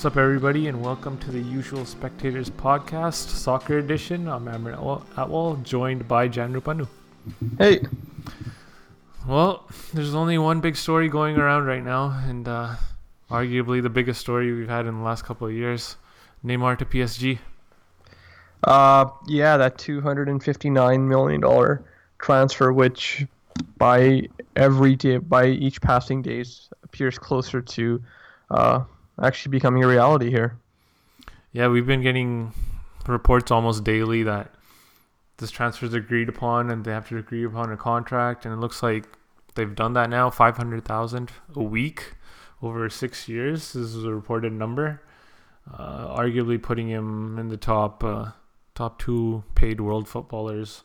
What's up, everybody, and welcome to the Usual Spectators Podcast, Soccer Edition. I'm Amran Atwal, joined by Jan Rupanu. Hey. Well, there's only one big story going around right now, and uh, arguably the biggest story we've had in the last couple of years Neymar to PSG. Uh, yeah, that $259 million transfer, which by every day, by each passing day, appears closer to uh, actually becoming a reality here. Yeah, we've been getting reports almost daily that this transfer is agreed upon and they have to agree upon a contract, and it looks like they've done that now. Five hundred thousand a week over six years. This is a reported number, uh, arguably putting him in the top uh, top two paid world footballers.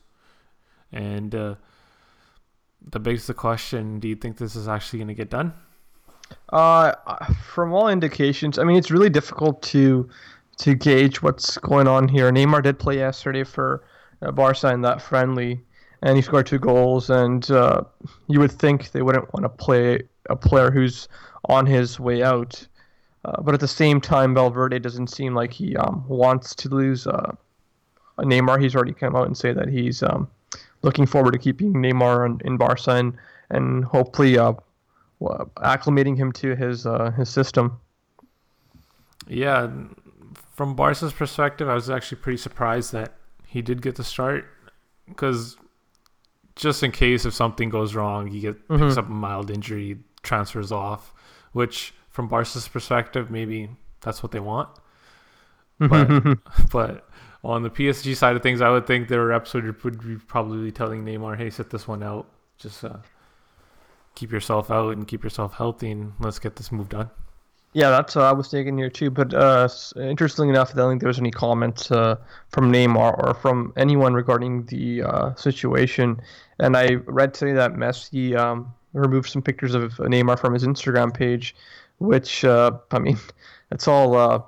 And uh, that begs the question: Do you think this is actually going to get done? Uh, from all indications, I mean, it's really difficult to to gauge what's going on here. Neymar did play yesterday for uh, Barca in that friendly, and he scored two goals. And uh, you would think they wouldn't want to play a player who's on his way out. Uh, but at the same time, Valverde doesn't seem like he um, wants to lose uh, Neymar. He's already come out and say that he's um, looking forward to keeping Neymar in, in Barca and, and hopefully uh, acclimating him to his uh, his system. Yeah, from Barca's perspective, I was actually pretty surprised that he did get the start because just in case if something goes wrong, he get mm-hmm. picks up a mild injury, transfers off, which from Barca's perspective, maybe that's what they want. But but on the PSG side of things, I would think their reps would, would be probably telling Neymar, "Hey, sit this one out. Just uh, keep yourself out and keep yourself healthy, and let's get this move done." Yeah, that's what I was thinking here too. But uh, interestingly enough, I don't think there was any comments uh, from Neymar or from anyone regarding the uh, situation. And I read today that Messi um, removed some pictures of Neymar from his Instagram page, which uh, I mean, it's all uh,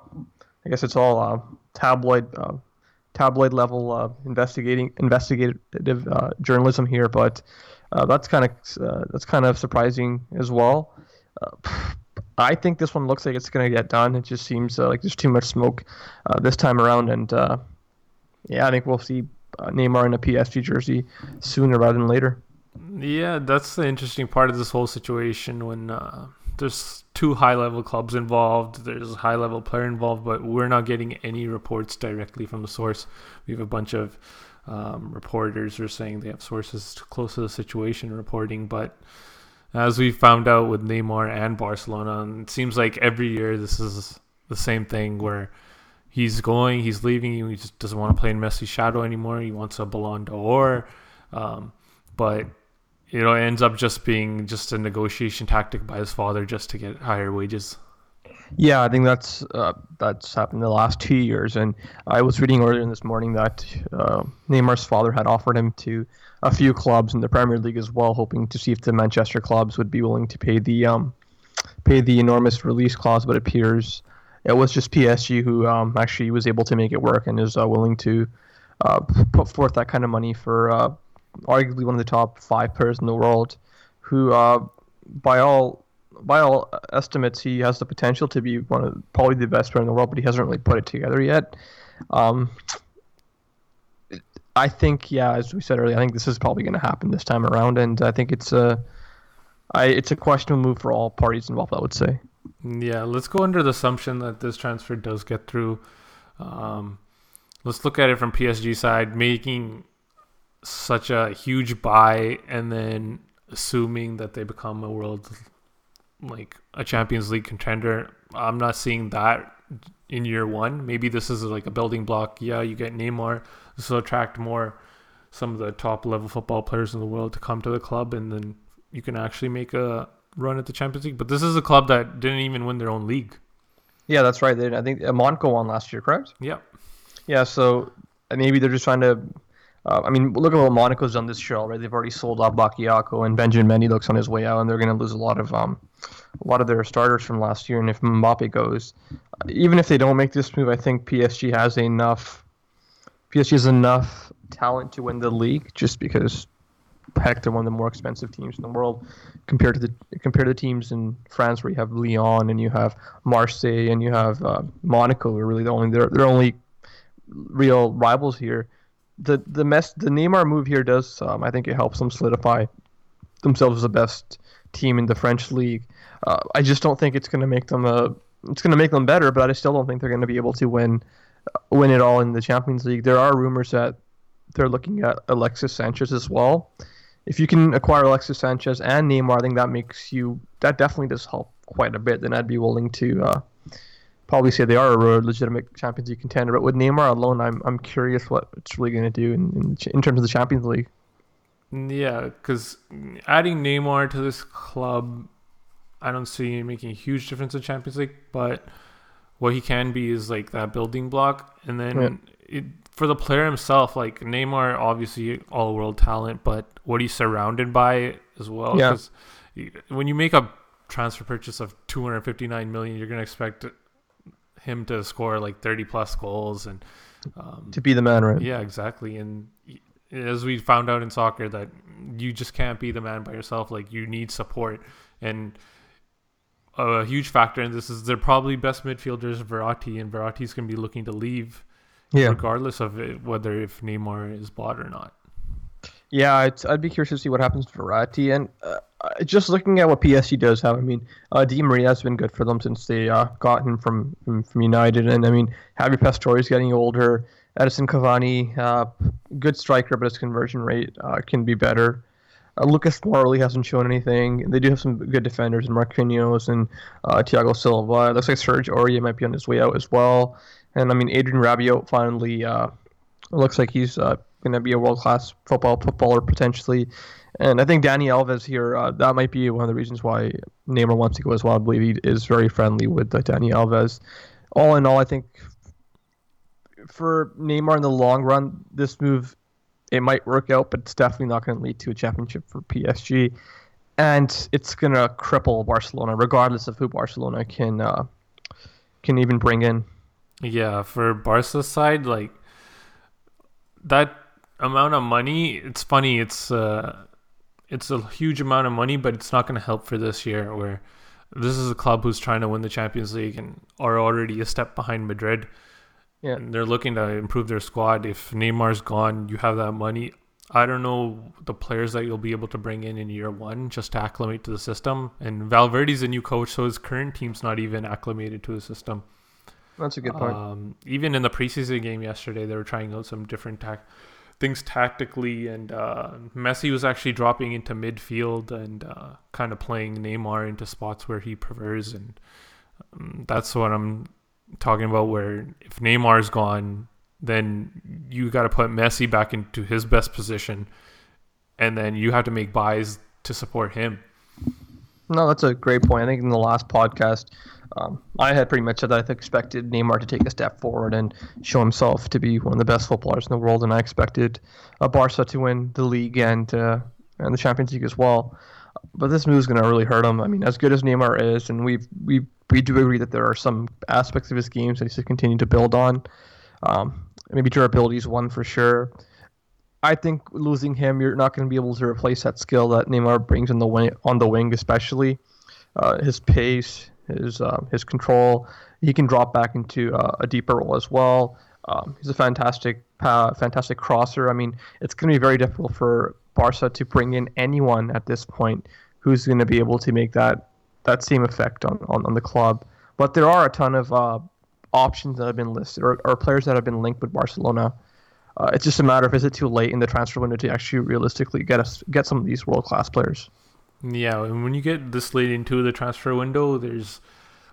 I guess it's all uh, tabloid tabloid level investigating investigative journalism here. But that's kind of that's kind of surprising as well. I think this one looks like it's going to get done. It just seems uh, like there's too much smoke uh, this time around, and uh, yeah, I think we'll see uh, Neymar in a PSG jersey sooner rather than later. Yeah, that's the interesting part of this whole situation when uh, there's two high-level clubs involved. There's a high-level player involved, but we're not getting any reports directly from the source. We have a bunch of um, reporters are saying they have sources close to the situation reporting, but as we found out with Neymar and Barcelona. It seems like every year this is the same thing where he's going, he's leaving, he just doesn't want to play in Messi's shadow anymore. He wants a Ballon d'Or, um, but you know, it ends up just being just a negotiation tactic by his father just to get higher wages. Yeah, I think that's uh, that's happened the last two years, and I was reading earlier this morning that uh, Neymar's father had offered him to a few clubs in the Premier League as well, hoping to see if the Manchester clubs would be willing to pay the um, pay the enormous release clause. But it appears it was just PSG who um, actually was able to make it work and is uh, willing to uh, put forth that kind of money for uh, arguably one of the top five players in the world, who uh, by all by all estimates he has the potential to be one of probably the best player in the world, but he hasn't really put it together yet. Um, I think, yeah, as we said earlier, I think this is probably going to happen this time around, and I think it's a, I, it's a questionable move for all parties involved. I would say. Yeah, let's go under the assumption that this transfer does get through. Um, let's look at it from PSG side, making such a huge buy and then assuming that they become a world like a Champions League contender. I'm not seeing that in year one. Maybe this is like a building block. Yeah, you get Neymar. This will attract more some of the top level football players in the world to come to the club, and then you can actually make a run at the Champions League. But this is a club that didn't even win their own league. Yeah, that's right. They, I think Monaco won last year, correct? Yeah. Yeah, so maybe they're just trying to. Uh, I mean, look at what Monaco's done this year already. They've already sold off Bakayoko, and Benjamin Mendy looks on his way out, and they're going to lose a lot of um, a lot of their starters from last year. And if Mbappe goes, even if they don't make this move, I think PSG has enough. PSG has enough talent to win the league, just because heck, they're one of the more expensive teams in the world compared to the compared to the teams in France where you have Lyon and you have Marseille and you have uh, Monaco. Are really the only they're they're only real rivals here. The the mess the Neymar move here does um, I think it helps them solidify themselves as the best team in the French league. Uh, I just don't think it's going to make them a it's going to make them better, but I still don't think they're going to be able to win win it all in the Champions League. There are rumors that they're looking at Alexis Sanchez as well. If you can acquire Alexis Sanchez and Neymar, I think that makes you that definitely does help quite a bit. Then I'd be willing to uh, probably say they are a legitimate Champions League contender. But with Neymar alone, I'm I'm curious what it's really going to do in, in in terms of the Champions League. Yeah, because adding Neymar to this club, I don't see making a huge difference in Champions League, but what he can be is like that building block. And then it, for the player himself, like Neymar, obviously all world talent, but what he's surrounded by as well. Because yeah. when you make a transfer purchase of 259 million, you're going to expect him to score like 30 plus goals and um, to be the man, right? Yeah, exactly. And as we found out in soccer, that you just can't be the man by yourself. Like you need support and a huge factor in this is they're probably best midfielders Verratti, and Verratti's going to be looking to leave, yeah. regardless of it, whether if Neymar is bought or not. Yeah, I'd be curious to see what happens to Verratti, and uh, just looking at what PSG does have, I mean, uh, Di Maria has been good for them since they uh, got him from, from, from United, and I mean, Javi Pastore is getting older. Edinson Cavani, uh, good striker, but his conversion rate uh, can be better. Uh, Lucas Moura hasn't shown anything. They do have some good defenders in Marquinhos and uh, Thiago Silva. It looks like Serge Aurier might be on his way out as well. And I mean, Adrien Rabiot finally uh, looks like he's uh, going to be a world class football footballer potentially. And I think Dani Alves here, uh, that might be one of the reasons why Neymar wants to go as well. I believe he is very friendly with uh, Dani Alves. All in all, I think for Neymar in the long run, this move it might work out, but it's definitely not going to lead to a championship for PSG, and it's going to cripple Barcelona, regardless of who Barcelona can uh, can even bring in. Yeah, for Barca's side, like that amount of money, it's funny. It's uh, it's a huge amount of money, but it's not going to help for this year. Where this is a club who's trying to win the Champions League and are already a step behind Madrid. Yeah. And they're looking to improve their squad. If Neymar's gone, you have that money. I don't know the players that you'll be able to bring in in year one just to acclimate to the system. And Valverde's a new coach, so his current team's not even acclimated to the system. That's a good point. Um, even in the preseason game yesterday, they were trying out some different tac- things tactically, and uh, Messi was actually dropping into midfield and uh, kind of playing Neymar into spots where he prefers, and um, that's what I'm talking about where if Neymar's gone, then you got to put Messi back into his best position, and then you have to make buys to support him. No, that's a great point. I think in the last podcast, um, I had pretty much said that I expected Neymar to take a step forward and show himself to be one of the best footballers in the world, and I expected uh, Barca to win the league and uh, and the Champions League as well. But this move is going to really hurt him. I mean, as good as Neymar is, and we've we we do agree that there are some aspects of his games that he should continue to build on. Um, maybe durability is one for sure. I think losing him, you're not going to be able to replace that skill that Neymar brings on the wing, on the wing, especially uh, his pace, his uh, his control. He can drop back into uh, a deeper role as well. Um, he's a fantastic, fantastic crosser. I mean, it's going to be very difficult for Barca to bring in anyone at this point who's going to be able to make that that same effect on, on, on the club. But there are a ton of uh, options that have been listed or, or players that have been linked with Barcelona. Uh, it's just a matter of is it too late in the transfer window to actually realistically get us get some of these world class players. Yeah, and when you get this late into the transfer window, there's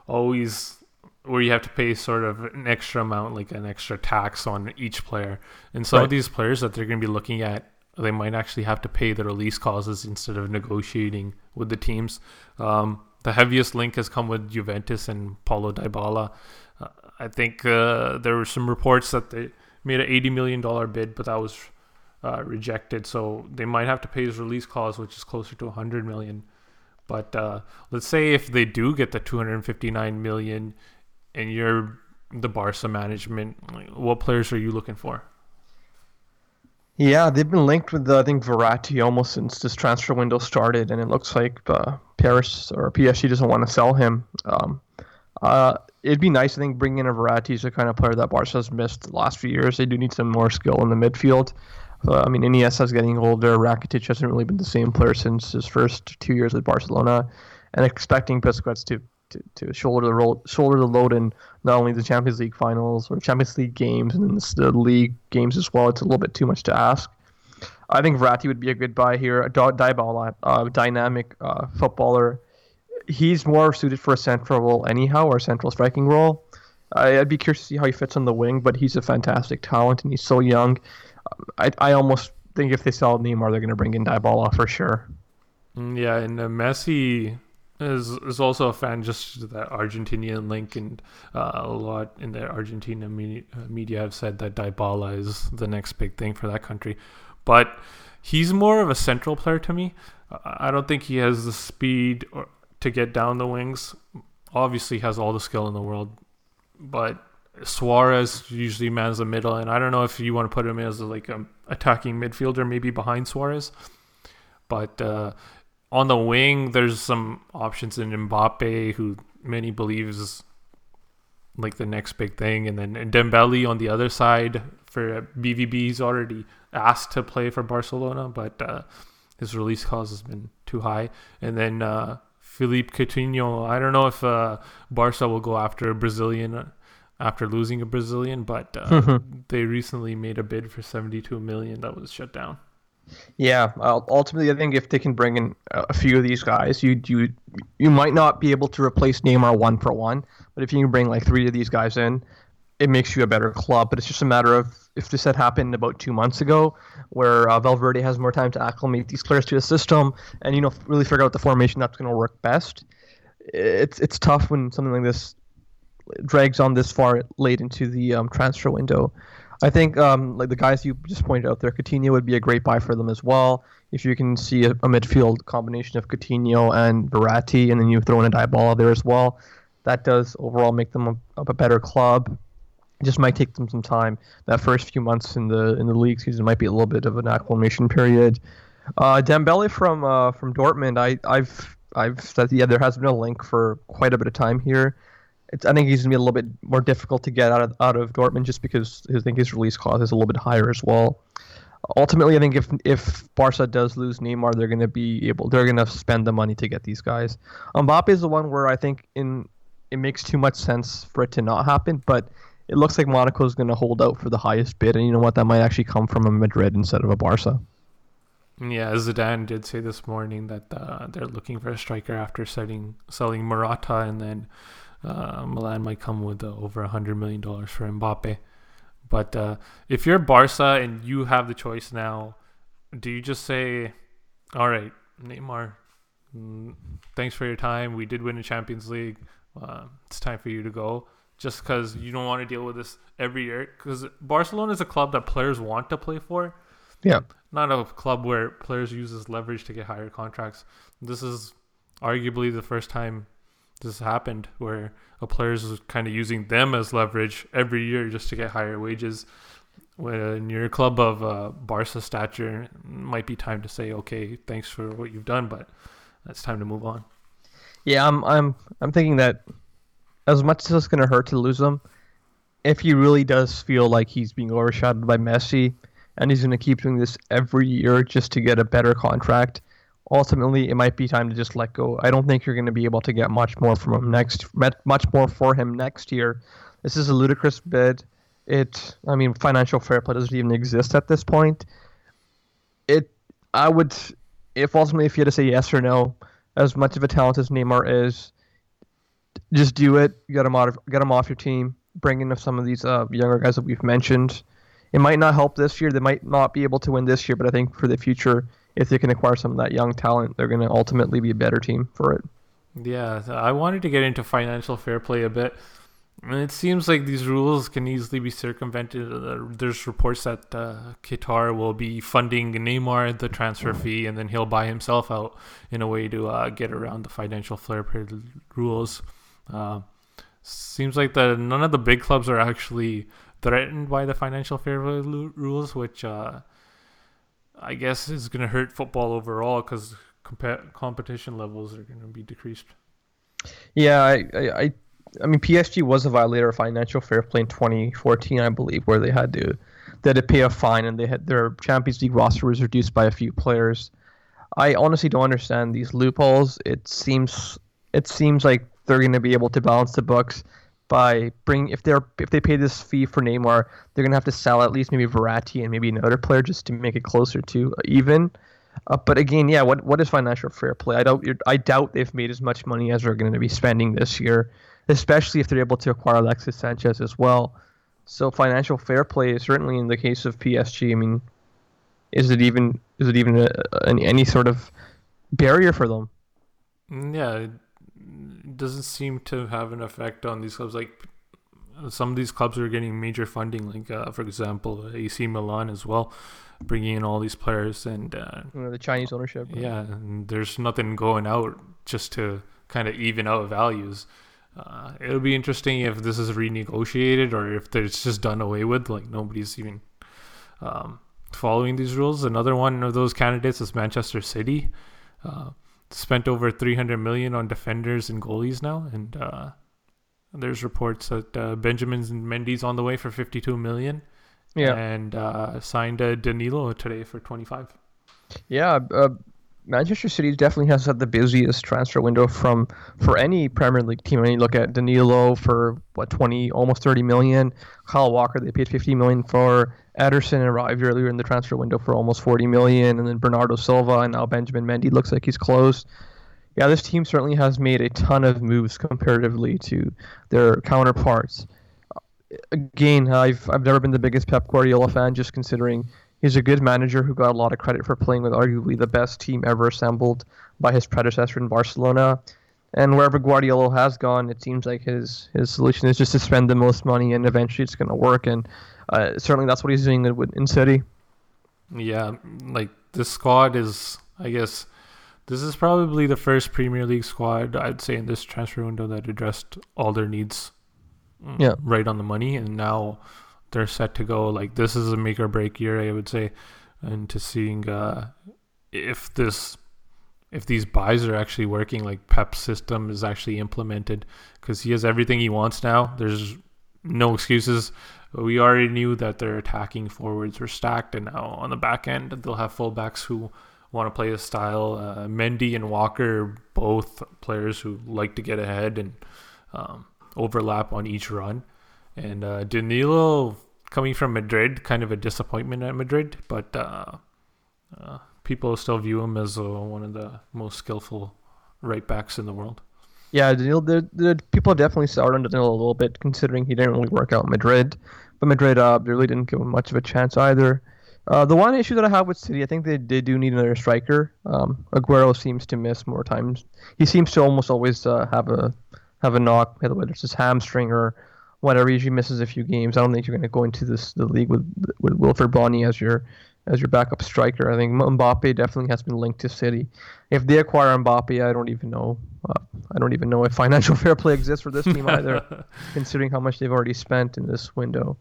always where you have to pay sort of an extra amount, like an extra tax on each player. And some right. of these players that they're going to be looking at, they might actually have to pay the release clauses instead of negotiating with the teams. Um, the heaviest link has come with Juventus and Paulo Dybala. Uh, I think uh, there were some reports that they made an eighty million dollar bid, but that was uh, rejected. So they might have to pay his release clause, which is closer to hundred million. But uh, let's say if they do get the two hundred fifty nine million, and you're the Barca management, what players are you looking for? Yeah, they've been linked with uh, I think Verratti almost since this transfer window started, and it looks like uh, Paris or PSG doesn't want to sell him. Um, uh, it'd be nice, I think, bringing in a Verratti is the kind of player that Barca has missed the last few years. They do need some more skill in the midfield. Uh, I mean, Iniesta is getting older. Rakitic hasn't really been the same player since his first two years with Barcelona, and expecting Busquets to, to, to shoulder the role, shoulder the load in not only the Champions League finals or Champions League games and then the, league games as well. It's a little bit too much to ask. I think Verratti would be a good buy here. A Dybala, uh, dynamic uh, footballer he's more suited for a central role anyhow, or a central striking role. I'd be curious to see how he fits on the wing, but he's a fantastic talent and he's so young. I, I almost think if they sell Neymar, they're going to bring in Dybala for sure. Mm, yeah, and uh, Messi is is also a fan just that Argentinian link, and uh, a lot in the Argentina media, uh, media have said that Dybala is the next big thing for that country, but he's more of a central player to me. I don't think he has the speed or to get down the wings. Obviously, has all the skill in the world, but Suarez usually mans the middle, and I don't know if you want to put him as like a attacking midfielder, maybe behind Suarez. But uh, on the wing, there's some options in Mbappe, who many believes is like the next big thing, and then Dembele on the other side for BVB. He's already asked to play for Barcelona, but uh, his release clause has been too high. And then uh, Philippe Coutinho. I don't know if uh, Barca will go after a Brazilian uh, after losing a Brazilian, but uh, they recently made a bid for 72 million that was shut down. Yeah, uh, ultimately, I think if they can bring in a few of these guys, you you you might not be able to replace Neymar one for one, but if you can bring like three of these guys in, it makes you a better club. But it's just a matter of if this had happened about two months ago, where uh, Valverde has more time to acclimate these players to the system and you know really figure out the formation that's going to work best. It's it's tough when something like this drags on this far late into the um, transfer window. I think um, like the guys you just pointed out there, Coutinho would be a great buy for them as well. If you can see a, a midfield combination of Coutinho and Verratti, and then you throw in a Dybala there as well, that does overall make them a, a better club It just might take them some time. That first few months in the in the league season might be a little bit of an acclimation period. Uh, Dembele from uh, from Dortmund, I I've I've said yeah there has been a link for quite a bit of time here. I think he's gonna be a little bit more difficult to get out of out of Dortmund just because I think his release clause is a little bit higher as well. Ultimately, I think if if Barca does lose Neymar, they're gonna be able they're gonna spend the money to get these guys. Mbappe is the one where I think in it makes too much sense for it to not happen, but it looks like Monaco is going to hold out for the highest bid, and you know what? That might actually come from a Madrid instead of a Barca. Yeah, Zidane did say this morning that uh, they're looking for a striker after selling selling Morata, and then uh, Milan might come with uh, over a hundred million dollars for Mbappe. But uh, if you're Barca and you have the choice now, do you just say, "All right, Neymar, mm, thanks for your time. We did win a Champions League. Uh, it's time for you to go," just because you don't want to deal with this every year. Because Barcelona is a club that players want to play for. Yeah. Not a club where players use as leverage to get higher contracts. This is arguably the first time this happened where a player is kind of using them as leverage every year just to get higher wages. When you're a club of uh, Barca stature, it might be time to say, okay, thanks for what you've done, but it's time to move on. Yeah, I'm I'm I'm thinking that as much as it's going to hurt to lose him, if he really does feel like he's being overshadowed by Messi and he's going to keep doing this every year just to get a better contract, ultimately it might be time to just let go. I don't think you're going to be able to get much more from him next, much more for him next year. This is a ludicrous bid. It, I mean, financial fair play doesn't even exist at this point. It, I would, if ultimately if you had to say yes or no, as much of a talent as Neymar is, just do it. Get him out of get him off your team. Bring in some of these uh, younger guys that we've mentioned. It might not help this year. They might not be able to win this year, but I think for the future, if they can acquire some of that young talent, they're going to ultimately be a better team for it. Yeah, I wanted to get into financial fair play a bit. And it seems like these rules can easily be circumvented. Uh, there's reports that uh, Qatar will be funding Neymar the transfer fee, and then he'll buy himself out in a way to uh, get around the financial fair play rules. Uh, seems like the none of the big clubs are actually threatened by the financial fair play rules, which uh, I guess is going to hurt football overall because comp- competition levels are going to be decreased. Yeah, I, I, I mean, PSG was a violator of financial fair play in 2014, I believe, where they had to they had to pay a fine and they had their Champions League roster was reduced by a few players. I honestly don't understand these loopholes. It seems it seems like they're going to be able to balance the books by bring if they're if they pay this fee for Neymar, they're to have to sell at least maybe Verratti and maybe another player just to make it closer to even. Uh, but again, yeah, what what is financial fair play? I don't I doubt they've made as much money as they're going to be spending this year, especially if they're able to acquire Alexis Sanchez as well. So financial fair play is certainly in the case of PSG. I mean, is it even is it even a, a, any sort of barrier for them? Mm, yeah, doesn't seem to have an effect on these clubs. Like some of these clubs are getting major funding, like uh, for example, AC Milan as well, bringing in all these players and uh, you know, the Chinese ownership. Yeah, and there's nothing going out just to kind of even out values. Uh, it'll be interesting if this is renegotiated or if it's just done away with. Like nobody's even um, following these rules. Another one of those candidates is Manchester City. Uh, spent over 300 million on defenders and goalies now, and uh, there's reports that uh, Benjamin's and Mendy's on the way for 52 million. Yeah, and uh, signed a Danilo today for 25. Yeah, uh, Manchester City definitely has had the busiest transfer window from for any Premier League team. When you look at Danilo for what twenty, almost thirty million. Kyle Walker they paid fifty million for. Ederson arrived earlier in the transfer window for almost forty million, and then Bernardo Silva and now Benjamin Mendy looks like he's close. Yeah, this team certainly has made a ton of moves comparatively to their counterparts. Again, I've I've never been the biggest Pep Guardiola fan, just considering He's a good manager who got a lot of credit for playing with arguably the best team ever assembled by his predecessor in Barcelona. And wherever Guardiola has gone, it seems like his his solution is just to spend the most money, and eventually it's going to work. And uh, certainly that's what he's doing in in City. Yeah, like this squad is, I guess, this is probably the first Premier League squad I'd say in this transfer window that addressed all their needs. Mm, yeah, right on the money, and now they're set to go. Like this is a make or break year, I would say, and to seeing uh, if this if these buys are actually working, like Pep's system is actually implemented, because he has everything he wants now. There's no excuses. We already knew that their attacking forwards were stacked, and now on the back end they'll have fullbacks who want to play a style. Uh, Mendy and Walker, both players who like to get ahead and um, overlap on each run. And uh, Danilo, coming from Madrid, kind of a disappointment at Madrid, but uh, uh, people still view him as uh, one of the most skillful right backs in the world. Yeah, Danilo, the, the people definitely soured on Danilo a little bit, considering he didn't really work out in Madrid. But Madrid uh, really didn't give him much of a chance either. Uh, the one issue that I have with City, I think they, they do need another striker. Um, Aguero seems to miss more times. He seems to almost always uh, have a have a knock, whether it's his hamstring or whatever. Usually misses a few games. I don't think you're going to go into this the league with with Wilfried Bony as your as your backup striker. I think Mbappe definitely has been linked to City. If they acquire Mbappe, I don't even know. Uh, I don't even know if financial fair play exists for this team either, considering how much they've already spent in this window.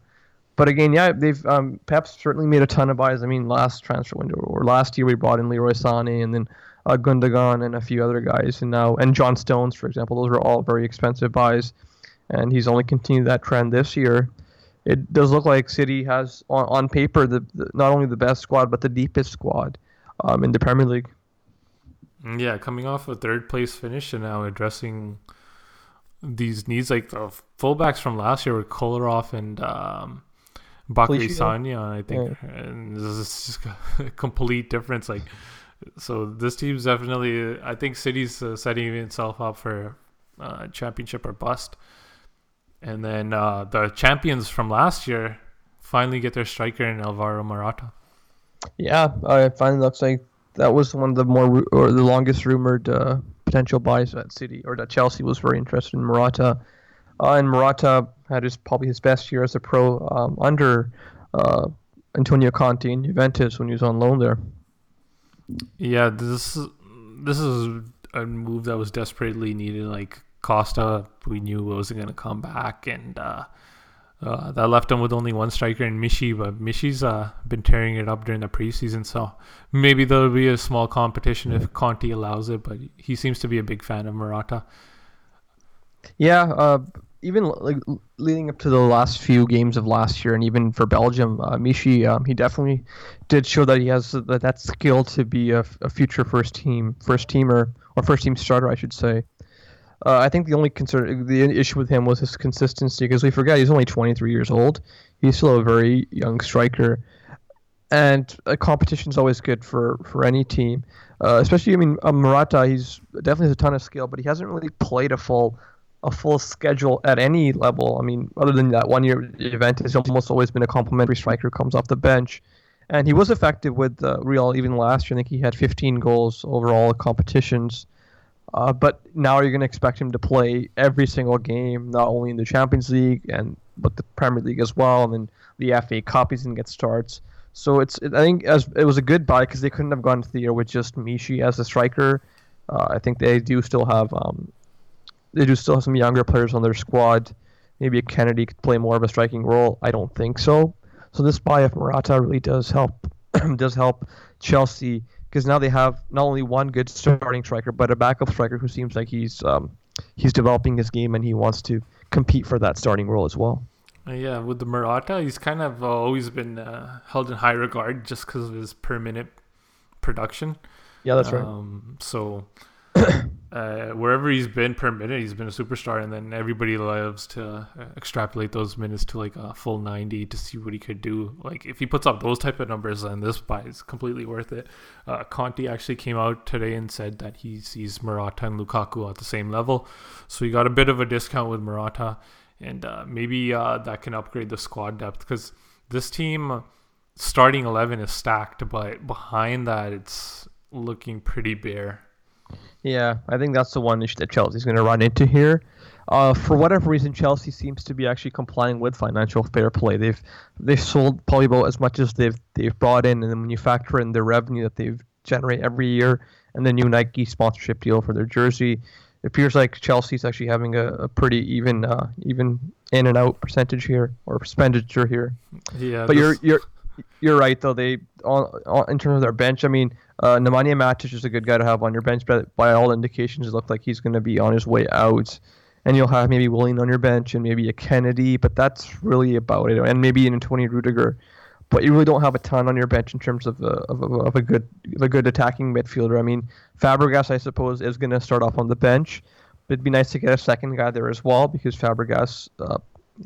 But again, yeah, they've um, Pep's certainly made a ton of buys. I mean, last transfer window or last year we brought in Leroy Sané and then uh, Gundogan and a few other guys, and now and John Stones, for example. Those were all very expensive buys and he's only continued that trend this year. It does look like City has, on, on paper, the, the not only the best squad but the deepest squad um, in the Premier League. Yeah, coming off a third place finish and now addressing these needs, like the fullbacks from last year were Kolarov and um, Bacary Sagna, I think, yeah. and this is just a complete difference. Like, so this team's definitely, I think City's uh, setting itself up for uh, championship or bust. And then uh, the champions from last year finally get their striker in Alvaro Morata. Yeah, uh, it finally looks like that was one of the more or the longest rumored uh, potential buys at City or that Chelsea was very interested in Morata. Uh, and Morata had his probably his best year as a pro um, under uh, Antonio Conte in Juventus when he was on loan there. Yeah, this this is a move that was desperately needed. Like Costa, we knew wasn't going to come back, and uh, Uh, that left them with only one striker in Michy, but Michy's uh, been tearing it up during the preseason, so maybe there'll be a small competition if Conte allows it. But he seems to be a big fan of Morata. Yeah, uh, even like leading up to the last few games of last year, and even for Belgium, uh, Michy, um, he definitely did show that he has that, that skill to be a, a future first team first teamer or first team starter, I should say. Uh, I think the only concern, the issue with him was his consistency because we forget he's only 23 years old. He's still a very young striker, and competition is always good for for any team. Uh, especially, I mean, uh, Morata, he's definitely has a ton of skill, but he hasn't really played a full a full schedule at any level. I mean, other than that one year event, he's almost always been a complimentary striker comes off the bench. And he was effective with uh, Real even last year. I think he had 15 goals overall in competitions. Uh, but now you're going to expect him to play every single game, not only in the Champions League and but the Premier League as well, and then the FA Cup he's going to get starts. So it's I think as it was a good buy because they couldn't have gone to the year with just Michy as a striker. Uh, I think they do still have um, they do still have some younger players on their squad. Maybe Kenedy could play more of a striking role. I don't think so. So this buy of Morata really does help does help Chelsea because now they have not only one good starting striker but a backup striker who seems like he's um, he's developing his game and he wants to compete for that starting role as well. Uh, yeah, with the Morata, he's kind of uh, always been uh, held in high regard just because of his per minute production. Yeah, that's um, right. So uh, wherever he's been per minute, he's been a superstar, and then everybody loves to uh, extrapolate those minutes to like a full ninety to see what he could do. Like if he puts up those type of numbers, then this buy is completely worth it. Uh, Conte actually came out today and said that he sees Morata and Lukaku at the same level, so he got a bit of a discount with Morata, and uh, maybe uh, that can upgrade the squad depth because this team starting eleven is stacked, but behind that it's looking pretty bare. Yeah, I think that's the one issue that Chelsea's going to run into here. Uh, for whatever reason, Chelsea seems to be actually complying with financial fair play. They've they've sold probably about as much as they've they've brought in, and then when you factor in the revenue that they've generate every year, and the new Nike sponsorship deal for their jersey, it appears like Chelsea's actually having a, a pretty even uh, even in and out percentage here or expenditure here. Yeah, but this... you're you're you're right though. They on, in terms of their bench, I mean, uh, Nemanja Matic is a good guy to have on your bench, but by all indications, it looks like he's going to be on his way out. And you'll have maybe Willian on your bench and maybe a Kenedy, but that's really about it. And maybe an Antonio Rudiger, but you really don't have a ton on your bench in terms of a, of a, of a good of a good attacking midfielder. I mean, Fabregas, I suppose, is going to start off on the bench. It'd be nice to get a second guy there as well because Fabregas, uh,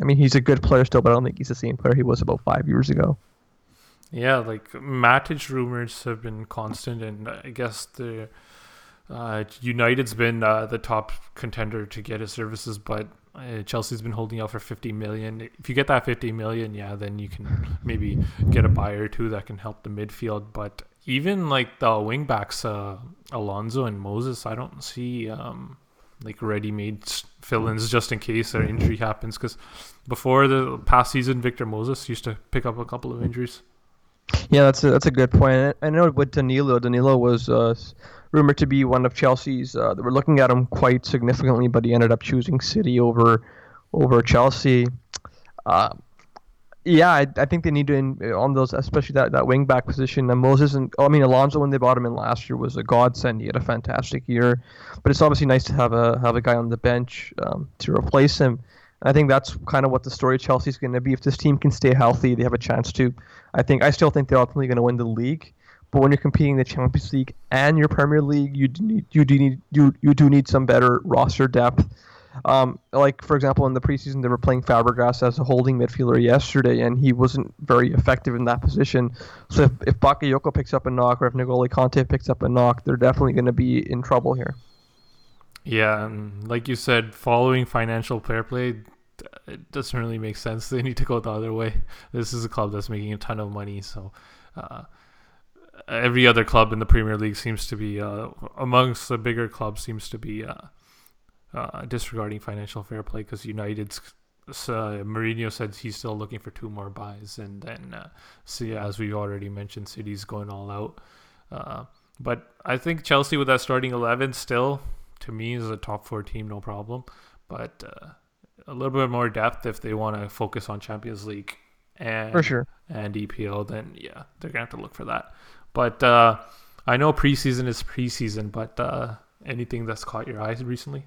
I mean, he's a good player still, but I don't think he's the same player he was about five years ago. Yeah, like Matic rumors have been constant, and I guess the uh, United's been uh, the top contender to get his services, but uh, Chelsea's been holding out for 50 million. If you get that 50 million, yeah, then you can maybe get a buyer or two that can help the midfield. But even like the wingbacks, uh, Alonso and Moses, I don't see um, like ready-made fill-ins just in case an injury happens. Because before the past season, Victor Moses used to pick up a couple of injuries. Yeah, that's a, that's a good point. I know with Danilo, Danilo was uh, rumored to be one of Chelsea's. Uh, they were looking at him quite significantly, but he ended up choosing City over over Chelsea. Uh, yeah, I, I, think they need to in, on those, especially that, that wing back position. And Moses and I mean Alonso when they brought him in last year was a godsend. He had a fantastic year, but it's obviously nice to have a have a guy on the bench um, to replace him. I think that's kind of what the story Chelsea's going to be. If this team can stay healthy, they have a chance to. I think I still think they're ultimately going to win the league. But when you're competing in the Champions League and your Premier League, you do need you do need you, you do need some better roster depth. Um, like for example, in the preseason, they were playing Fabregas as a holding midfielder yesterday, and he wasn't very effective in that position. So if if Bakayoko picks up a knock, or if N'Golo Kante picks up a knock, they're definitely going to be in trouble here. Yeah, and like you said, following financial fair play, it doesn't really make sense. They need to go the other way. This is a club that's making a ton of money, so uh, every other club in the Premier League seems to be uh, amongst the bigger clubs seems to be uh, uh disregarding financial fair play because United's. Uh, Mourinho said he's still looking for two more buys, and then uh, see, as we already mentioned, City's going all out. But I think Chelsea with that starting eleven still, to me, is a top four team, no problem. But a little bit more depth if they want to focus on Champions League and For sure. and EPL, then yeah, they're gonna have to look for that. But uh, I know preseason is preseason, but uh, anything that's caught your eyes recently?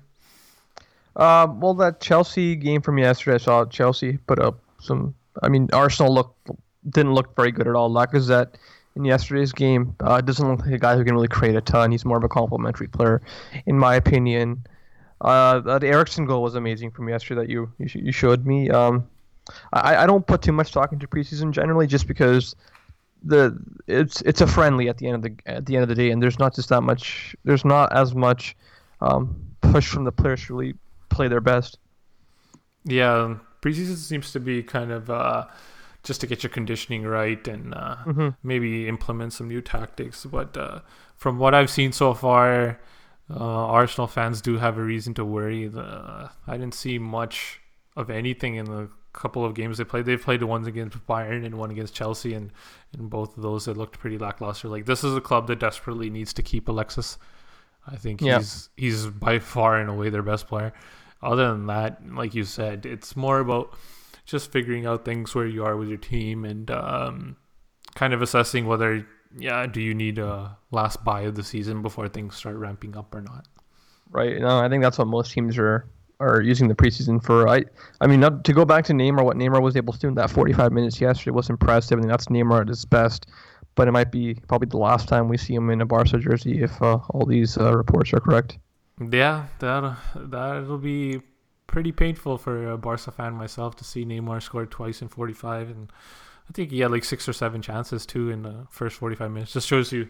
Uh, well, that Chelsea game from yesterday, I saw Chelsea put up some. I mean, Arsenal looked didn't look very good at all. Lacazette in yesterday's game uh, doesn't look like a guy who can really create a ton. He's more of a complementary player, in my opinion. Uh, that Eriksen goal was amazing from yesterday that you you, you showed me. Um, I, I don't put too much stock into preseason generally, just because the it's it's a friendly at the end of the at the end of the day, and there's not just that much. There's not as much um, push from the players to really play their best. Yeah, preseason seems to be kind of uh, just to get your conditioning right and uh, Mm-hmm. maybe implement some new tactics. But uh, from what I've seen so far, uh, Arsenal fans do have a reason to worry. The, I didn't see much of anything in the couple of games they played. They played the ones against Bayern and one against Chelsea, and in both of those it looked pretty lackluster. Like this is a club that desperately needs to keep Alexis. I think Yeah. he's he's by far and away their best player. Other than that, like you said, it's more about just figuring out things where you are with your team and um, kind of assessing whether yeah do you need a last buy of the season before things start ramping up or not. Right. No, I think that's what most teams are are using the preseason for. I I mean, not, to go back to Neymar, what Neymar was able to do in that 45 minutes yesterday was impressive, and that's Neymar at his best. But it might be probably the last time we see him in a Barca jersey if uh, all these uh, reports are correct. Yeah, that that'll be pretty painful for a Barca fan myself to see Neymar score twice in 45, and I think he had like six or seven chances too in the first 45 minutes. Just shows you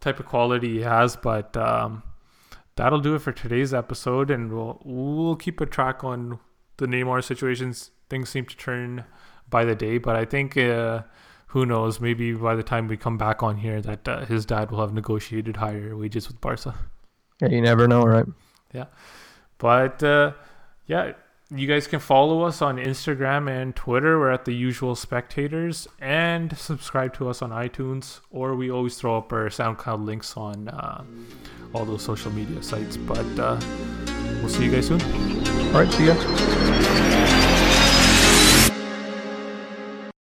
type of quality he has. But um, that'll do it for today's episode, and we'll we'll keep a track on the Neymar situations. Things seem to turn by the day, but I think. Uh, who knows? Maybe by the time we come back on here, that uh, his dad will have negotiated higher wages with Barca. Yeah, you never know, right? Yeah, but uh, yeah, you guys can follow us on Instagram and Twitter. We're at the usual spectators and subscribe to us on iTunes, or we always throw up our SoundCloud links on uh, all those social media sites. But uh, we'll see you guys soon. All right, see ya.